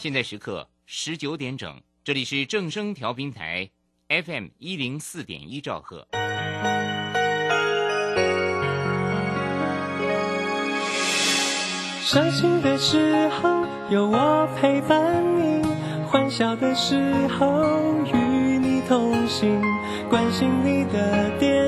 现在时刻十九点整，这里是正声调频台 FM 一零四点一兆赫。伤心的时候有我陪伴你，欢笑的时候与你同行，关心你的点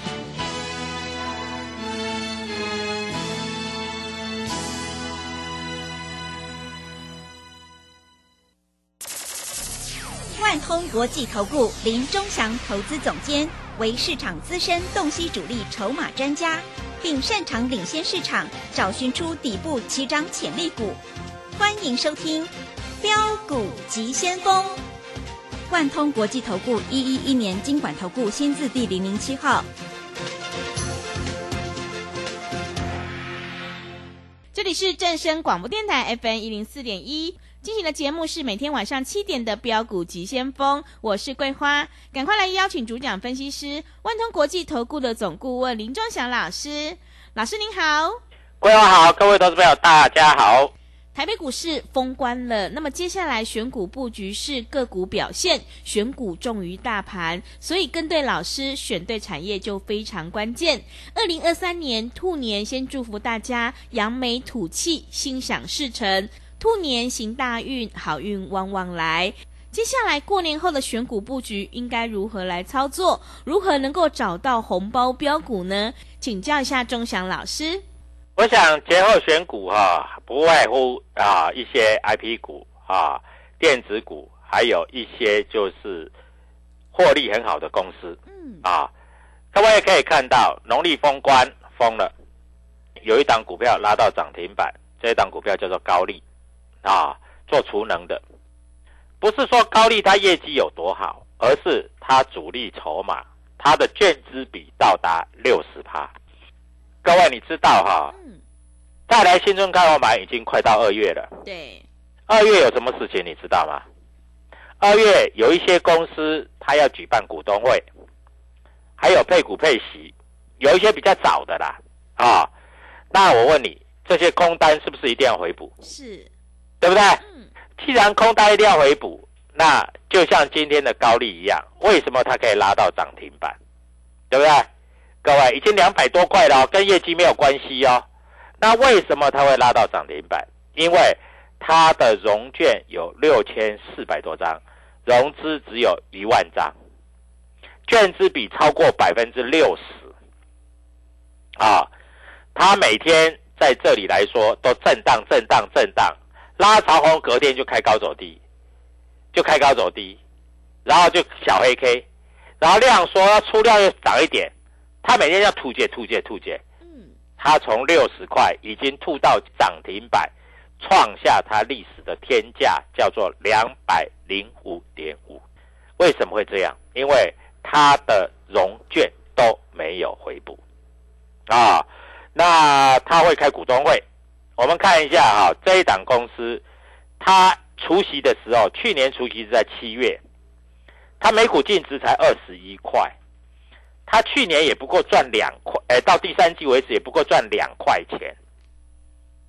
万通国际投顾林忠祥投资总监为市场资深洞悉主力筹码专家，并擅长领先市场，找寻出底部起涨潜力股。欢迎收听《标股急先锋》。万通国际投顾一一一年经管投顾新字第零零七号。这里是正声广播电台 FM 一零四点一，进行的节目是每天晚上七点的标股急先锋，我是桂花，赶快来邀请主讲分析师万通国际投顾的总顾问林忠祥老师，老师您好。桂花好，各位投资朋友大家好。台北股市封关了，那么接下来选股布局是个股表现，选股重于大盘，所以跟对老师，选对产业就非常关键。二零二三年兔年，先祝福大家扬眉吐气，心想事成，兔年行大运，好运旺旺来。接下来过年后的选股布局应该如何来操作？如何能够找到红包标股呢？请教一下钟祥老师。我想节后选股哈、不外乎啊一些 I P 股啊、电子股，还有一些就是获利很好的公司嗯，啊。各位可以看到，农历封关封了，有一档股票拉到涨停板，这一档股票叫做高利啊，做储能的。不是说高利它业绩有多好，而是它主力筹码，它的券资比到达六十趴。各位你知道哈、嗯，再来新春开红盘已经快到二月了，对，二月有什么事情你知道吗？二月有一些公司它要举办股东会，还有配股配息，有一些比较早的啦啊。那我问你，这些空单是不是一定要回补？是，对不对？嗯，既然空单一定要回补，那就像今天的高利一样，为什么它可以拉到涨停板？对不对？各位已经两百多块了哦，跟业绩没有关系哦。那为什么它会拉到涨停板？因为它的融券有六千四百多张，融资只有一万张，券资比超过百分之六十。啊，它每天在这里来说都震荡、震荡、震荡，拉长红，隔天就开高走低，就开高走低，然后就小黑 K，然后量说要出量又涨一点，他每天要吐解、吐解、吐解，嗯，他从六十块已经吐到涨停板，创下他历史的天价，叫做两百零五点五。为什么会这样？因为他的融券都没有回补啊。那他会开股东会，我们看一下哈、这一档公司，它除夕的时候，去年除夕是在七月，它每股净值才二十一块。它去年也不过赚两块，哎，到第三季为止也不过赚两块钱。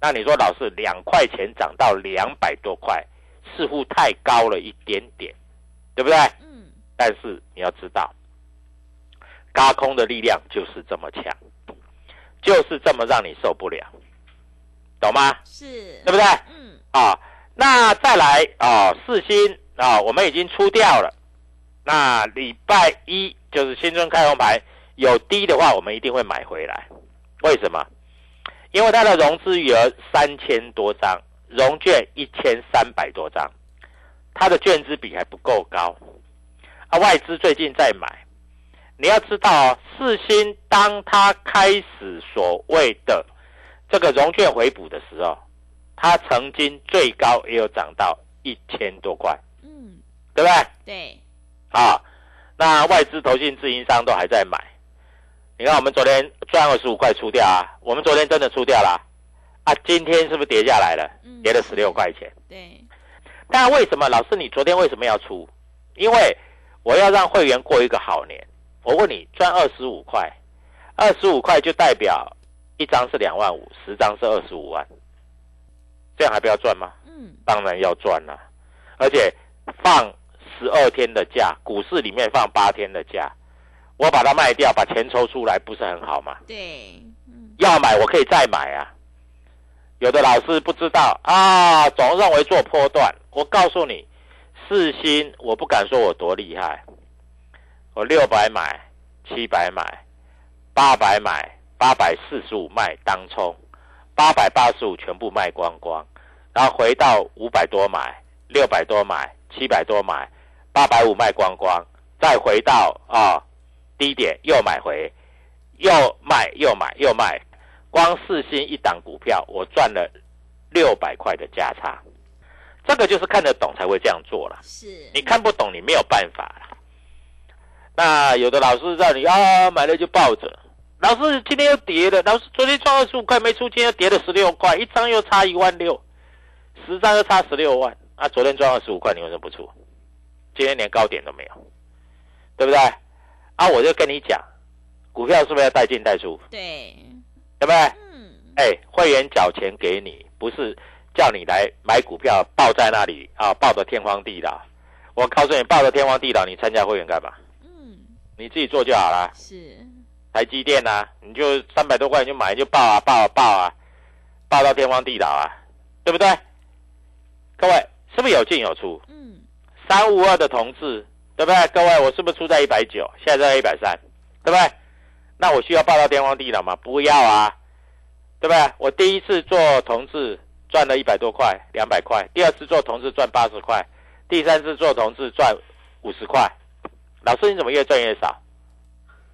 那你说老师，两块钱涨到两百多块，似乎太高了一点点，对不对？嗯，但是你要知道，高空的力量就是这么强，就是这么让你受不了，懂吗？是，对不对？嗯，啊，那再来啊，四星啊，我们已经出掉了。那礼拜一就是新春开红牌，有低的话，我们一定会买回来。为什么？因为它的融资余额三千多张，融券一千三百多张，它的券资比还不够高，啊，外资最近在买。你要知道哦，四星当它开始所谓的这个融券回补的时候，它曾经最高也有涨到一千多块，嗯，对不对？对，啊，那外资、投信、自营商都还在买。你看，我们昨天赚二十五块出掉啊，我们昨天真的出掉了啊，今天是不是跌下来了？嗯跌了十六块钱。对，但为什么老师你昨天为什么要出？因为我要让会员过一个好年。我问你，赚二十五块，二十五块就代表一张是两万五，十张是二十五万，这样还不要赚吗？嗯，当然要赚了、而且放十二天的假，股市里面放八天的假，我把它卖掉，把钱抽出来，不是很好吗？对，嗯，要买我可以再买啊。有的老师不知道啊，总认为做波段。我告诉你，四星我不敢说我多厉害，我六百买，七百买，八百买，八百四十五卖当冲，八百八十五全部卖光光，然后回到五百多买，六百多买，七百多买，八百五卖光光，再回到啊低点又买回，又卖又买又卖，光四星一档股票，我赚了六百块的价差。这个就是看得懂才会这样做了，是，你看不懂你没有办法了。那有的老师让你啊买了就抱着，老师今天又跌了，老师昨天赚二十五块没出，今天又跌了十六块，一张又差一万六，十张又差十六万。啊，昨天赚二十五块，你为什么不出？今天连高点都没有，对不对？啊，我就跟你讲，股票是不是要带进带出？对，对不对？嗯，哎，会员缴钱给你，不是叫你来买股票抱在那里啊，抱得天荒地老。我告诉你，抱得天荒地老，你参加会员干嘛？嗯，你自己做就好了。是，台积电啊，你就三百多块你就买就爆啊爆啊爆啊，爆到天荒地老啊，对不对？各位是不是有进有出？嗯，三五二的同志，对不对？各位，我是不是出在一百九，现在在一百三，对不对？那我需要爆到天荒地老吗？不要啊，对不对？我第一次做同志赚了一百多块，两百块；第二次做同志赚八十块；第三次做同志赚五十块。老师，你怎么越赚越少？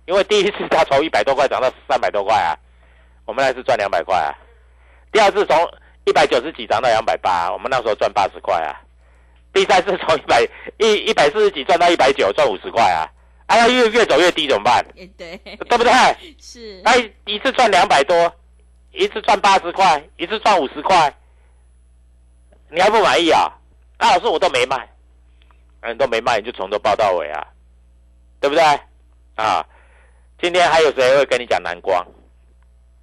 因为第一次它从一百多块涨到三百多块啊，我们那次赚两百块啊；第二次从一百九十几涨到两百八，我们那时候赚八十块啊。第三次从一百一一百四十几赚到一百九，赚五十块啊！哎呀，越越走越低怎么办？也对，对不对？是，那一一次赚两百多，一次赚八十块，一次赚五十块，你还不满意啊？啊，老师我都没卖，啊，你都没卖，你就从头报到尾啊，对不对？啊，今天还有谁会跟你讲蓝光？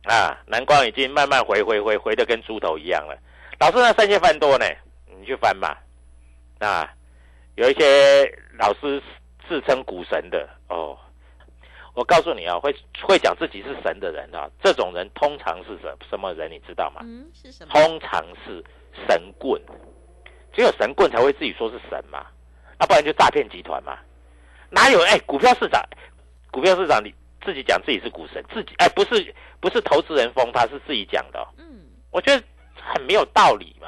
啊，蓝光已经慢慢回回回回的跟猪头一样了。老师那三千翻多呢，你去翻嘛。啊，有一些老师自称股神的哦，我告诉你啊，会会讲自己是神的人啊，这种人通常是什什么人？你知道吗？嗯，是什么？通常是神棍，只有神棍才会自己说是神嘛，要、不然就诈骗集团嘛。哪有哎，股票市场，股票市场你自己讲自己是股神，自己哎不是不是投资人封他是自己讲的、哦，嗯，我觉得很没有道理嘛。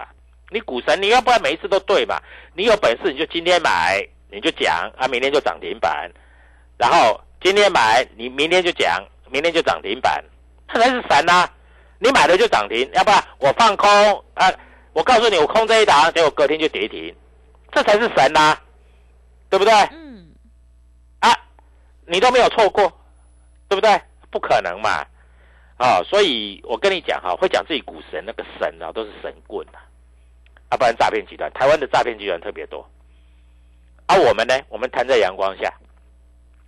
你股神，你要不然每一次都对嘛？你有本事你就今天买，你就讲啊，明天就涨停板，然后今天买，你明天就讲，明天就涨停板，那才是神呐、你买了就涨停，要不然我放空啊，我告诉你我空这一档，结果隔天就跌停，这才是神呐、对不对？嗯，啊，你都没有错过，对不对？不可能嘛！啊、所以我跟你讲哈、会讲自己股神那个神啊，都是神棍啊，啊，不然诈骗集团，台湾的诈骗集团特别多。而、啊、我们呢，我们摊在阳光下，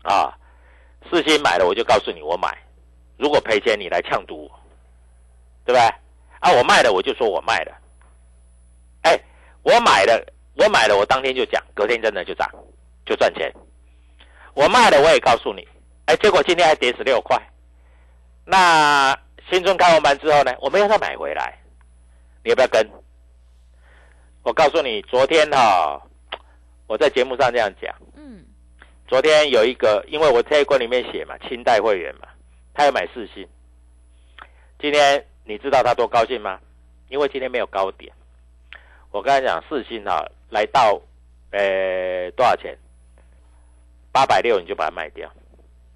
啊，四星买了我就告诉你我买，如果赔钱你来呛赌我，对不对？啊，我卖了我就说我卖了，哎，我买了，我买了，我当天就讲，隔天真的就涨，就赚钱。我卖了，我也告诉你，哎，结果今天还跌十六块。那新春开完盘之后呢，我们要再买回来，你要不要跟？我告诉你，昨天哈、我在节目上这样讲，嗯，昨天有一个，因为我这一关里面写嘛，清代会员嘛，他要买四星。今天你知道他多高兴吗？因为今天没有高点，我刚才讲四星哈，来到呃多少钱？八百六你就把它卖掉，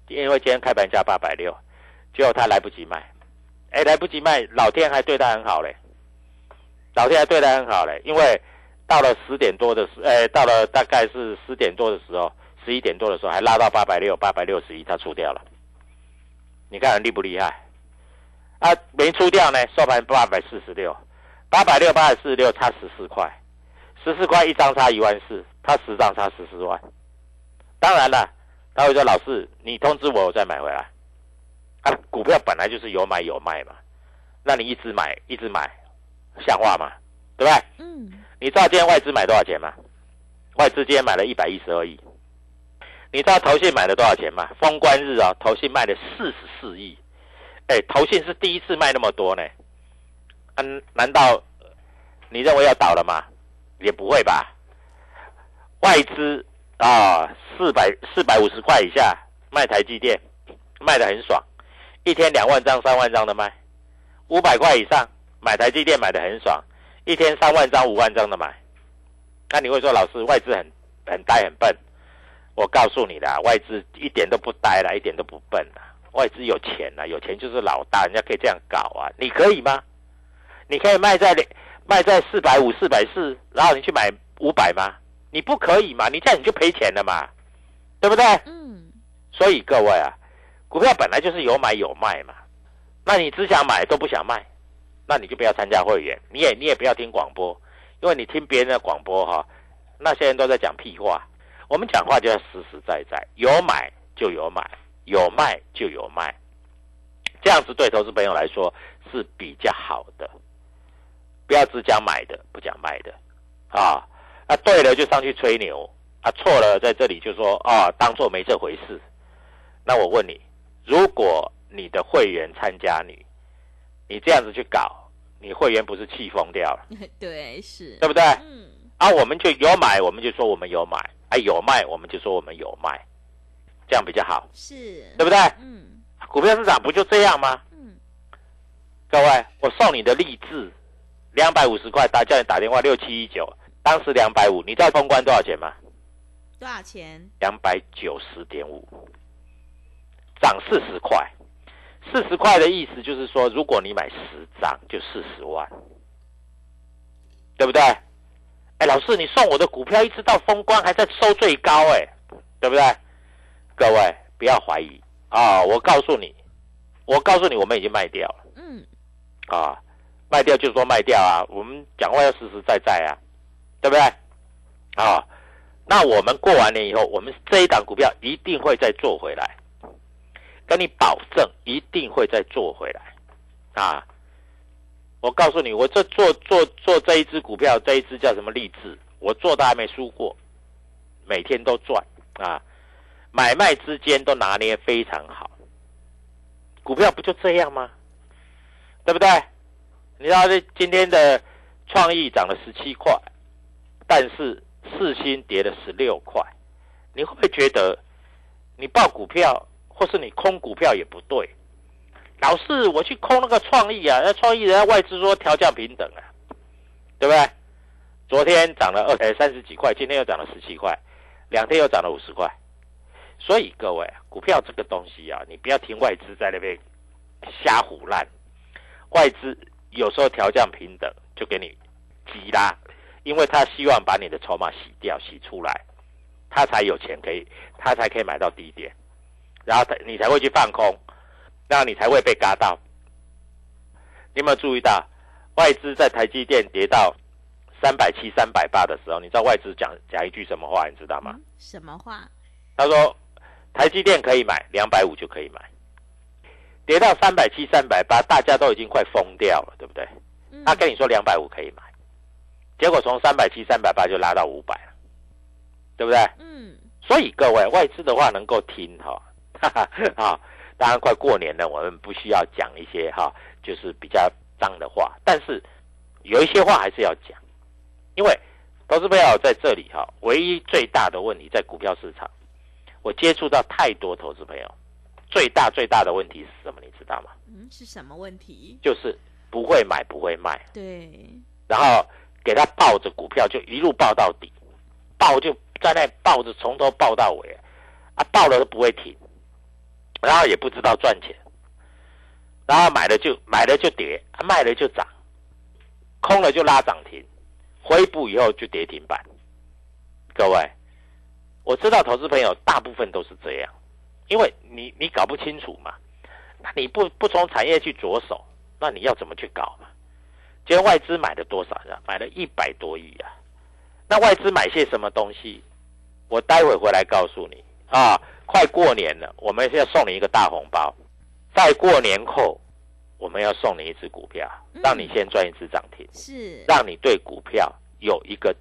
因为今天开盘价八百六，结果他来不及卖，哎，来不及卖，老天还对他很好嘞，老天还对他很好嘞，因为到了十点多的时，哎，到了大概是十点多的时候，十一点多的时候还拉到八百六，八百六十一，他出掉了，你看厉不厉害？啊，没出掉呢，收盘八百四十六，八百六八百四十六差十四块，十四块一张差一万四，他十张差十四万。当然了，他会说：“老师，你通知我，我再买回来。”啊，股票本来就是有买有卖嘛，那你一直买一直买，像话吗？对不对？嗯。你知道今天外资买多少钱吗？外资今天买了一百一十二亿。你知道投信买了多少钱吗？封关日啊，投信卖了四十四亿。哎，投信是第一次卖那么多呢。嗯，难道你认为要倒了吗？也不会吧。外资。啊，四百四百五十块以下卖台积电，卖的很爽，一天两万张、三万张的卖；五百块以上买台积电买的很爽，一天三万张、五万张的买。那你会说老师外资很很呆很笨？我告诉你啦，外资一点都不呆了，一点都不笨了。外资有钱啦，有钱就是老大，人家可以这样搞啊，你可以吗？你可以卖在卖在四百五、四百四，然后你去买五百吗？你不可以嘛？你这样你就赔钱了嘛，对不对？嗯。所以各位啊，股票本来就是有买有卖嘛。那你只想买都不想卖，那你就不要参加会员，你也你也不要听广播，因为你听别人的广播哈，那些人都在讲屁话。我们讲话就要实实在在，有买就有买，有卖就有卖，这样子对投资朋友来说是比较好的。不要只讲买的，不讲卖的，啊。啊，对了就上去吹牛，啊错了在这里就说啊，当做没这回事。那我问你，如果你的会员参加你，你这样子去搞，你会员不是气疯掉了？对，是，对不对？嗯。啊，我们就有买，我们就说我们有买；啊，有卖，我们就说我们有卖，这样比较好，是，对不对？嗯。股票市场不就这样吗？嗯。各位，我送你的励志两百五十块，打叫你打电话六七一九。当时两百五，你知道封关多少钱吗？多少钱？两百九十点五，涨四十块。四十块的意思就是说，如果你买十张，就四十万，对不对？哎，老师，你送我的股票一直到封关还在收最高，哎，对不对？各位不要怀疑啊！我告诉你，我告诉你，我们已经卖掉了。嗯。啊，卖掉就说卖掉啊！我们讲话要实实在在啊。对不对？啊，那我们过完年以后，我们这一档股票一定会再做回来，跟你保证一定会再做回来。啊，我告诉你，我这做做做这一只股票，这一只叫什么励志？我做的还没输过，每天都赚啊，买卖之间都拿捏非常好。股票不就这样吗？对不对？你知道这今天的创意涨了十七块。但是四星跌了十六块，你会不会觉得你报股票或是你空股票也不对？老是我去空那个创意啊，那创意人家外资说调降平等啊，对不对？昨天涨了二呃三十几块，今天又涨了十七块，两天又涨了五十块。所以各位，股票这个东西啊，你不要听外资在那边瞎胡乱，外资有时候调降平等就给你急拉。因为他希望把你的筹码洗掉、洗出来，他才有钱可以，他才可以买到低点，然后他你才会去放空，那你才会被嘎到。你有没有注意到，外资在台积电跌到三百七、三百八的时候，你知道外资讲讲一句什么话？你知道吗？什么话？他说台积电可以买两百五就可以买，跌到三百七、三百八，大家都已经快疯掉了，对不对？他跟你说两百五可以买。结果从三百七、三百八就拉到五百了，对不对？嗯。所以各位外资的话能够听哈，哈哈啊！当然快过年了，我们不需要讲一些哈，就是比较脏的话。但是有一些话还是要讲，因为投资朋友在这里哈，唯一最大的问题在股票市场，我接触到太多投资朋友，最大最大的问题是什么？你知道吗？嗯，是什么问题？就是不会买，不会卖。对。然后。给他抱着股票就一路抱到底，抱就在那抱着从头抱到尾，啊，抱了都不会停，然后也不知道赚钱，然后买了就买了就跌，卖了就涨，空了就拉涨停，回补以后就跌停板。各位，我知道投资朋友大部分都是这样，因为你你搞不清楚嘛，那你不不从产业去着手，那你要怎么去搞嘛？今天外资买了多少呀？买了一百多亿啊！那外资买些什么东西？我待会回来告诉你啊！快过年了，我们要送你一个大红包。在过年后，我们要送你一只股票，让你先赚一只涨停，是，让你对股票有一个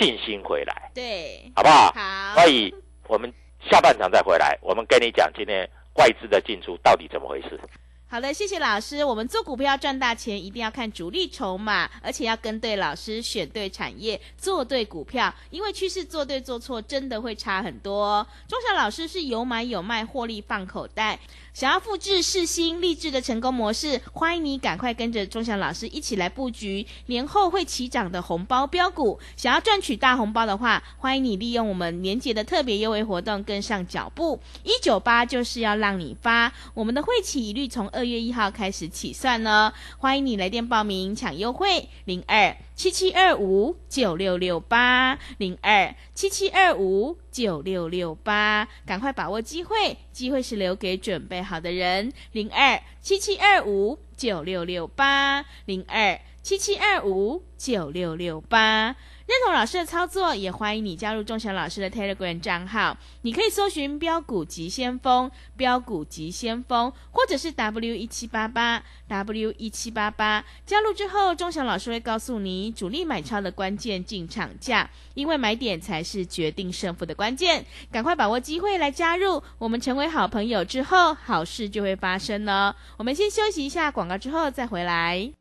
信心回来，对，好不好？好，所以我们下半场再回来，我们跟你讲今天外资的进出到底怎么回事。好的，谢谢老师。我们做股票赚大钱，一定要看主力筹码，而且要跟对老师，选对产业，做对股票。因为趋势做对做错，真的会差很多。中小老师是有买有卖，获利放口袋。想要复制世新励志的成功模式，欢迎你赶快跟着钟祥老师一起来布局年后会起涨的红包标股。想要赚取大红包的话，欢迎你利用我们年节的特别优惠活动跟上脚步。一九八就是要让你发，我们的会期一律从二月一号开始起算呢。欢迎你来电报名抢优惠，零二七七二五九六六八零二七七二五九六六八，赶快把握机会，机会是留给准备好的人。零二七七二五九六六八零二七七二五九六六八。认同老师的操作，也欢迎你加入钟祥老师的 Telegram 账号。你可以搜寻“标股急先锋”、“标股急先锋”，或者是 W 一七八八 W 一七八八。加入之后，钟祥老师会告诉你主力买超的关键进场价，因为买点才是决定胜负的关键。赶快把握机会来加入，我们成为好朋友之后，好事就会发生呢。我们先休息一下广告，之后再回来。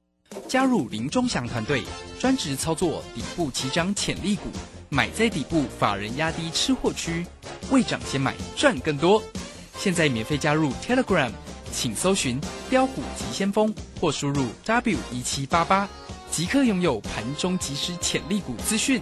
加入林中祥团队，专职操作底部起涨潜力股，买在底部，法人压低吃货区，未涨先买赚更多。现在免费加入 Telegram，请搜寻“标股急先锋”或输入 W 一七八八，即刻拥有盘中即时潜力股资讯。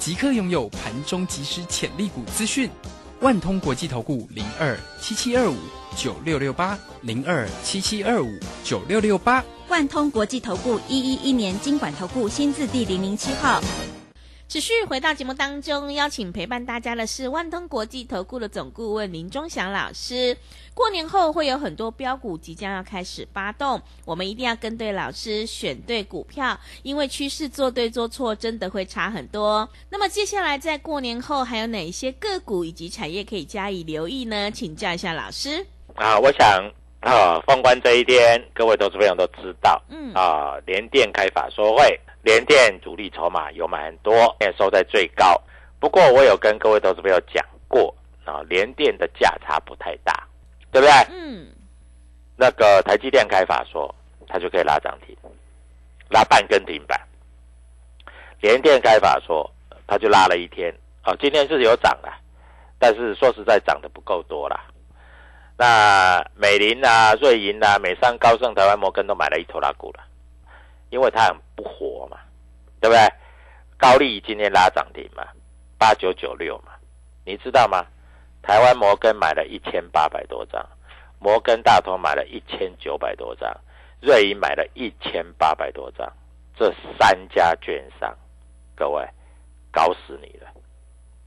即刻拥有盘中即时潜力股资讯。万通国际投顾零二七七二五九六六八零二七七二五九六六八。万通国际投顾一一一年经管投顾新字第零零七号。持续回到节目当中，邀请陪伴大家的是万通国际投顾的总顾问林忠祥老师。过年后会有很多标股即将要开始发动，我们一定要跟对老师，选对股票，因为趋势做对做错真的会差很多。那么接下来在过年后还有哪一些个股以及产业可以加以留意呢？请教一下老师。啊，我想啊，封关这一天，各位投资朋友都知道，嗯啊，联电开法说会，联电主力筹码有买很多，也收在最高。不过我有跟各位投资朋友讲过，啊，联电的价差不太大，对不对？嗯，那个台积电开法说，它就可以拉涨停，拉半根停板。联电开法说，它就拉了一天，啊，今天是有涨的，但是说实在涨得不够多啦。那美林啊、瑞银啊、美商、高盛、台湾摩根都买了一头拉股了，因为它很不活嘛，对不对？高利今天拉涨停嘛，八九九六嘛，你知道吗？台湾摩根买了一千八百多张，摩根大通买了一千九百多张，瑞银买了一千八百多张，这三家券商，各位搞死你了，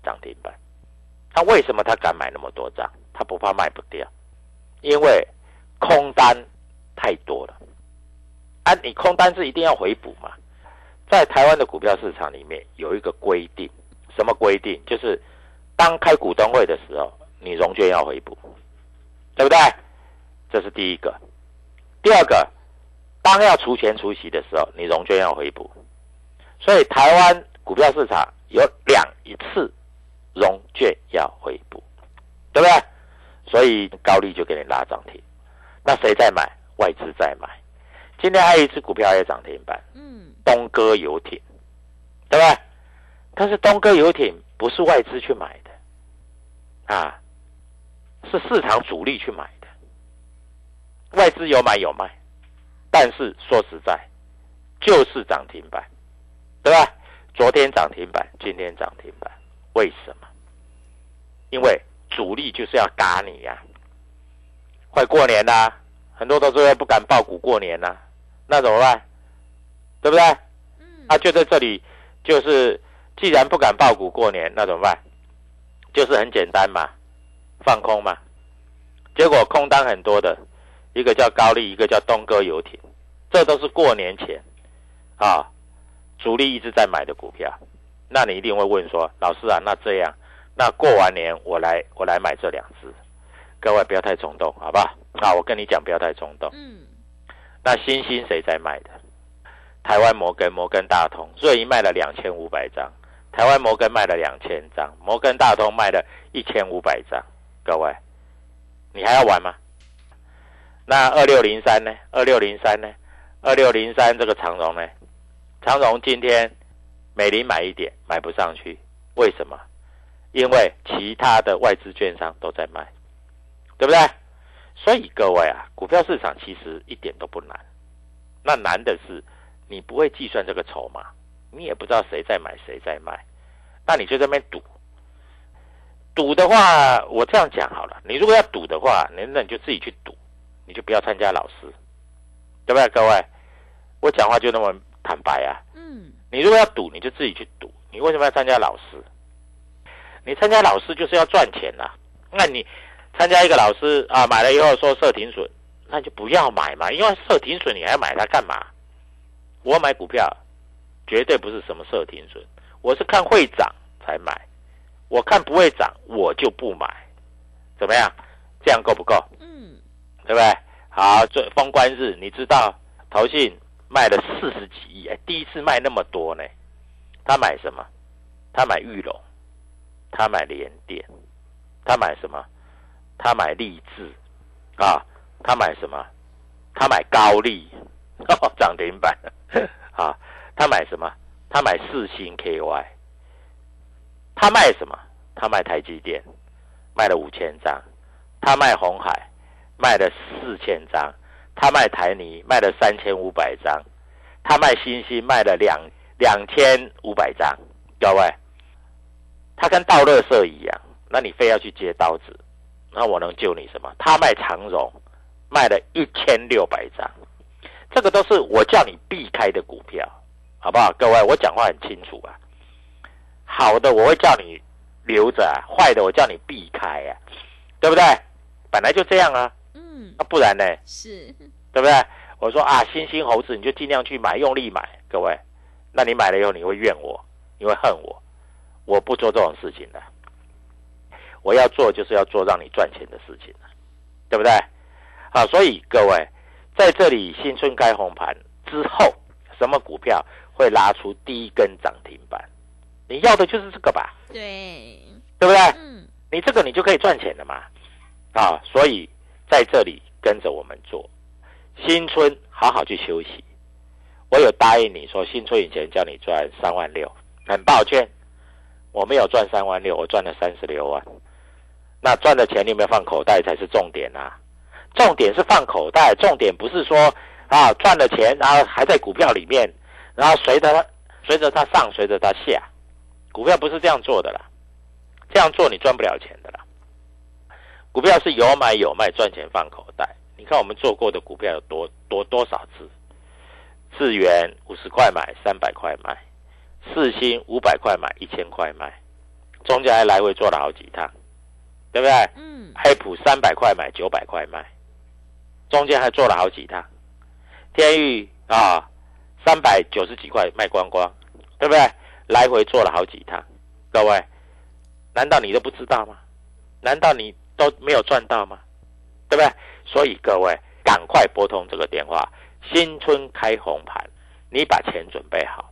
涨停板。那为什么他敢买那么多张？他不怕卖不掉，因为空单太多了。啊，你空单是一定要回补嘛？在台湾的股票市场里面有一个规定，什么规定？就是当开股东会的时候，你融券要回补，对不对？这是第一个。第二个，当要除权除息的时候，你融券要回补。所以台湾股票市场有两一次融券要回补，对不对？所以高利就给你拉涨停。那谁在买？外资在买。今天还有一只股票也涨停板，嗯，东哥游艇，对不对？但是东哥游艇不是外资去买的，啊，是市场主力去买的。外资有买有卖，但是说实在，就是涨停板，对吧？昨天涨停板，今天涨停板，为什么？因为主力就是要嘎你呀、快过年啦、很多投资人不敢报股过年啦、那怎么办？对不对？嗯，啊，就在这里，就是既然不敢报股过年，那怎么办？就是很简单嘛，放空嘛。结果空单很多的，一个叫高丽，一个叫东哥游艇，这都是过年前啊，主力一直在买的股票。那你一定会问说，老师啊，那这样，那过完年我来我来买这两只，各位不要太冲动，好不好？啊，我跟你讲，不要太冲动。嗯，那新兴谁在卖的？台湾摩根、摩根大通，瑞银卖了两千五百张，台湾摩根卖了两千张，摩根大通卖了一千五百张。各位，你还要玩吗？那二六零三呢？二六零三呢？二六零三这个长荣呢？长荣今天美林买一点，买不上去，为什么？因为其他的外资券商都在卖，对不对？所以各位啊，股票市场其实一点都不难，那难的是你不会计算这个筹码，你也不知道谁在买谁在卖，那你就在那边赌。赌的话，我这样讲好了，你如果要赌的话，那那你就自己去赌，你就不要参加老师，对不对？各位，我讲话就那么坦白啊。嗯，你如果要赌，你就自己去赌。你为什么要参加老师？你参加老师就是要赚钱呐、那你参加一个老师啊，买了以后说设停损，那就不要买嘛，因为设停损你还要买它干嘛？我买股票绝对不是什么设停损，我是看会涨才买，我看不会涨我就不买，怎么样？这样够不够？嗯，对不对？好，这封关日，你知道投信卖了四十几亿，哎，第一次卖那么多呢。他买什么？他买玉龙，他买联电，他买什么？他买立志，啊，他买什么？他买高利，涨停板，啊，他买什么？他买四星 KY，他卖什么？他卖台积电，卖了五千张，他卖红海，卖了四千张，他卖台泥卖了三千五百张，他卖新兴卖了两两千五百张，各位，他跟倒垃圾一样，那你非要去接刀子，那我能救你什么？他卖长荣卖了一千六百张，这个都是我叫你避开的股票，好不好？各位，我讲话很清楚啊，好的我会叫你留着、啊，坏的我叫你避开啊，对不对？本来就这样啊，嗯，那不然呢？是，对不对？我说啊，新兴猴子你就尽量去买，用力买，各位。那你买了以后你会怨我，你会恨我，我不做这种事情的。我要做就是要做让你赚钱的事情对不对？好，所以各位在这里新春开红盘之后，什么股票会拉出第一根涨停板？你要的就是这个吧，对，对不对？嗯，你这个你就可以赚钱了嘛，啊，所以在这里跟着我们做，新春好好去休息。我有答应你说，新春以前叫你赚三万六，很抱歉，我没有赚三万六，我赚了三十六万。那赚的钱你有没有放口袋才是重点啊？重点是放口袋，重点不是说啊赚了钱然后还在股票里面，然后随着它随着它上，随着它下，股票不是这样做的啦。这样做你赚不了钱的啦。股票是有买有卖，赚钱放口袋。你看我们做过的股票有多多多少次？智元五十块买，三百块卖；四星五百块买，一千块卖，中间还来回做了好几趟，对不对？嗯，黑普三百块买，九百块卖，中间还做了好几趟。天域啊，三百九十几块卖光光，对不对？来回做了好几趟，各位，难道你都不知道吗？难道你都没有赚到吗？对不对？所以各位赶快拨通这个电话，新春开红盘，你把钱准备好，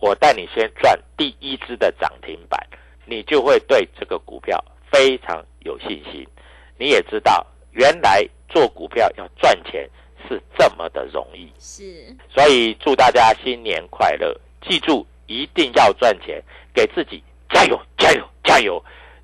我带你先赚第一只的涨停板，你就会对这个股票非常有信心。你也知道，原来做股票要赚钱是这么的容易。是，所以祝大家新年快乐！记住，一定要赚钱，给自己加油，加油，加油！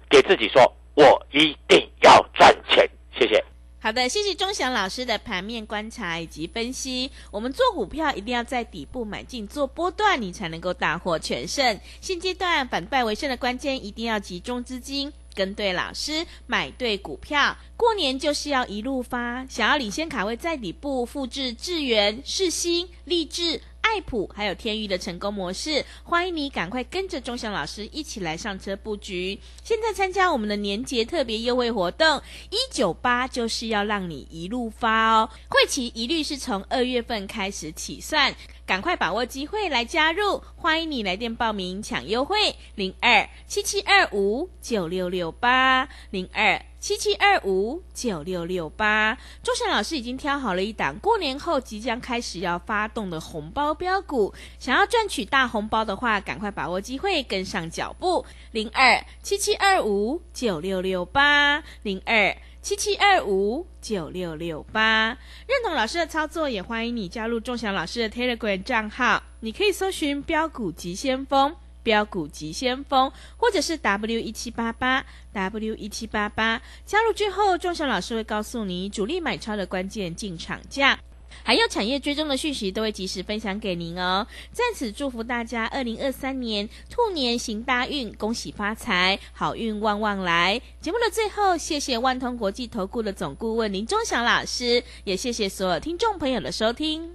给自己说，我一定要赚钱。谢谢。好的，谢谢钟祥老师的盘面观察以及分析。我们做股票一定要在底部买进做波段，你才能够大获全胜。现阶段反败为胜的关键，一定要集中资金。跟对老师，买对股票，过年就是要一路发。想要领先卡位在底部，复制智源、世新、励志。爱普还有天域的成功模式，欢迎你赶快跟着钟祥老师一起来上车布局。现在参加我们的年节特别优惠活动，一九八就是要让你一路发哦。会期一律是从二月份开始起算，赶快把握机会来加入。欢迎你来电报名抢优惠，零二七七二五九六六八零二。七七二五九六六八，周翔老师已经挑好了一档过年后即将开始要发动的红包标股，想要赚取大红包的话，赶快把握机会，跟上脚步。零二七七二五九六六八，零二七七二五九六六八。认同老师的操作，也欢迎你加入钟祥老师的 Telegram 账号，你可以搜寻标股急先锋。标股急先锋，或者是 W 一七八八 W 一七八八，加入之后，钟祥老师会告诉你主力买超的关键进场价，还有产业追踪的讯息，都会及时分享给您哦。在此祝福大家二零二三年兔年行大运，恭喜发财，好运旺旺来。节目的最后，谢谢万通国际投顾的总顾问林钟祥老师，也谢谢所有听众朋友的收听。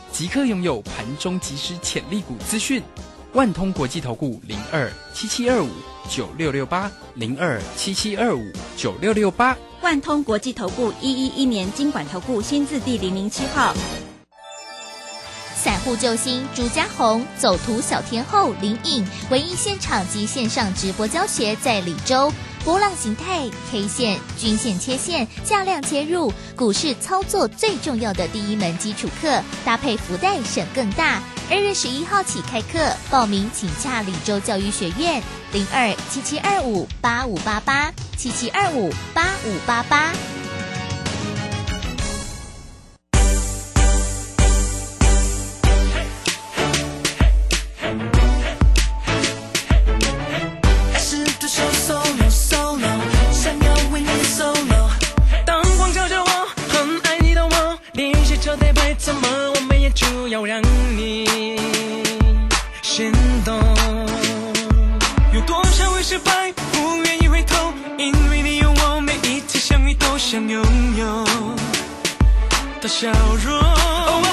即刻拥有盘中即时潜力股资讯，万通国际投顾零二七七二五九六六八零二七七二五九六六八，万通国际投顾一一一年经管投顾新字第零零七号，散户救星朱家红，走图小天后林颖，唯一现场及线上直播教学在李州。波浪形态、K 线、均线、切线、价量切入，股市操作最重要的第一门基础课，搭配福袋省更大。二月十一号起开课，报名请洽李州教育学院零二七七二五八五八八七七二五八五八八。怎么，我们也就要让你心动，有多少会失败，不愿意回头，因为你有我，每一次相遇都想拥有的笑容。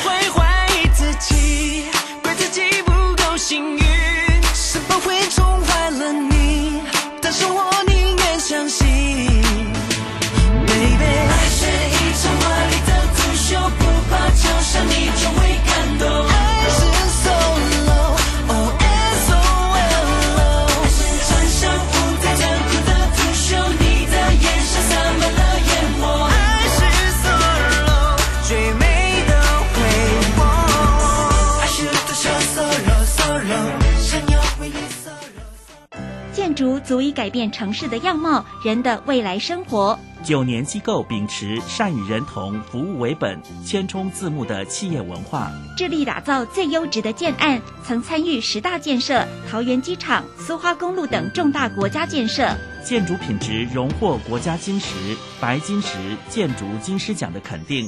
足以改变城市的样貌，人的未来生活。九年机构秉持善与人同、服务为本、千冲字幕的企业文化，致力打造最优质的建案，曾参与十大建设、桃园机场、苏花公路等重大国家建设，建筑品质荣获国家金石、白金石建筑金狮奖的肯定，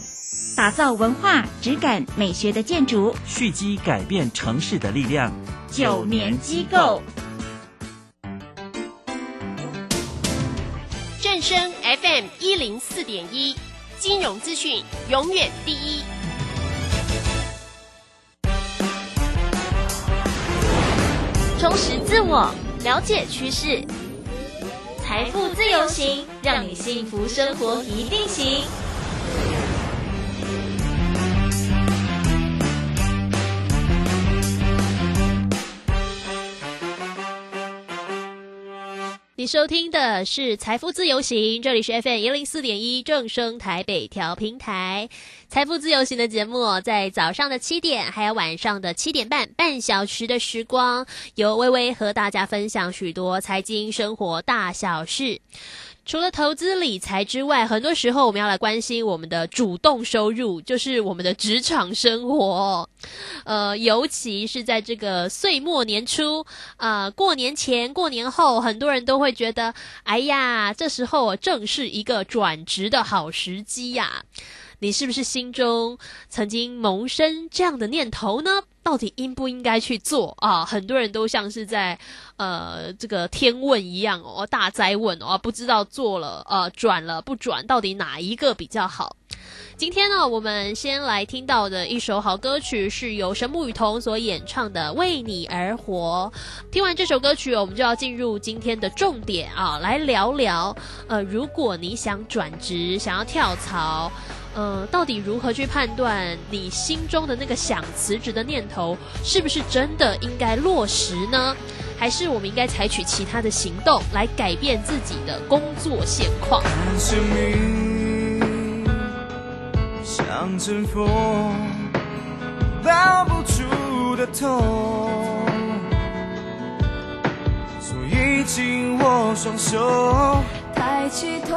打造文化、质感、美学的建筑，蓄积改变城市的力量。九年机构。FM 一零四点一，金融资讯永远第一。充实自我，了解趋势，财富自由行，让你幸福生活一定行。你收听的是《财富自由行》，这里是 FM 一零四点一正声台北调平台。财富自由行的节目在早上的七点，还有晚上的七点半，半小时的时光，由微微和大家分享许多财经生活大小事。除了投资理财之外，很多时候我们要来关心我们的主动收入，就是我们的职场生活。呃，尤其是在这个岁末年初，啊，过年前、过年后，很多人都会觉得，哎呀，这时候正是一个转职的好时机呀。你是不是心中曾经萌生这样的念头呢？到底应不应该去做啊？很多人都像是在呃这个天问一样哦，大灾问哦，不知道做了呃转了不转，到底哪一个比较好？今天呢，我们先来听到的一首好歌曲，是由神木雨桐所演唱的《为你而活》。听完这首歌曲，我们就要进入今天的重点啊，来聊聊呃，如果你想转职，想要跳槽。呃，到底如何去判断你心中的那个想辞职的念头是不是真的应该落实呢？还是我们应该采取其他的行动来改变自己的工作现况？生命像阵风，抱不住的痛，所以紧握双手，抬起头。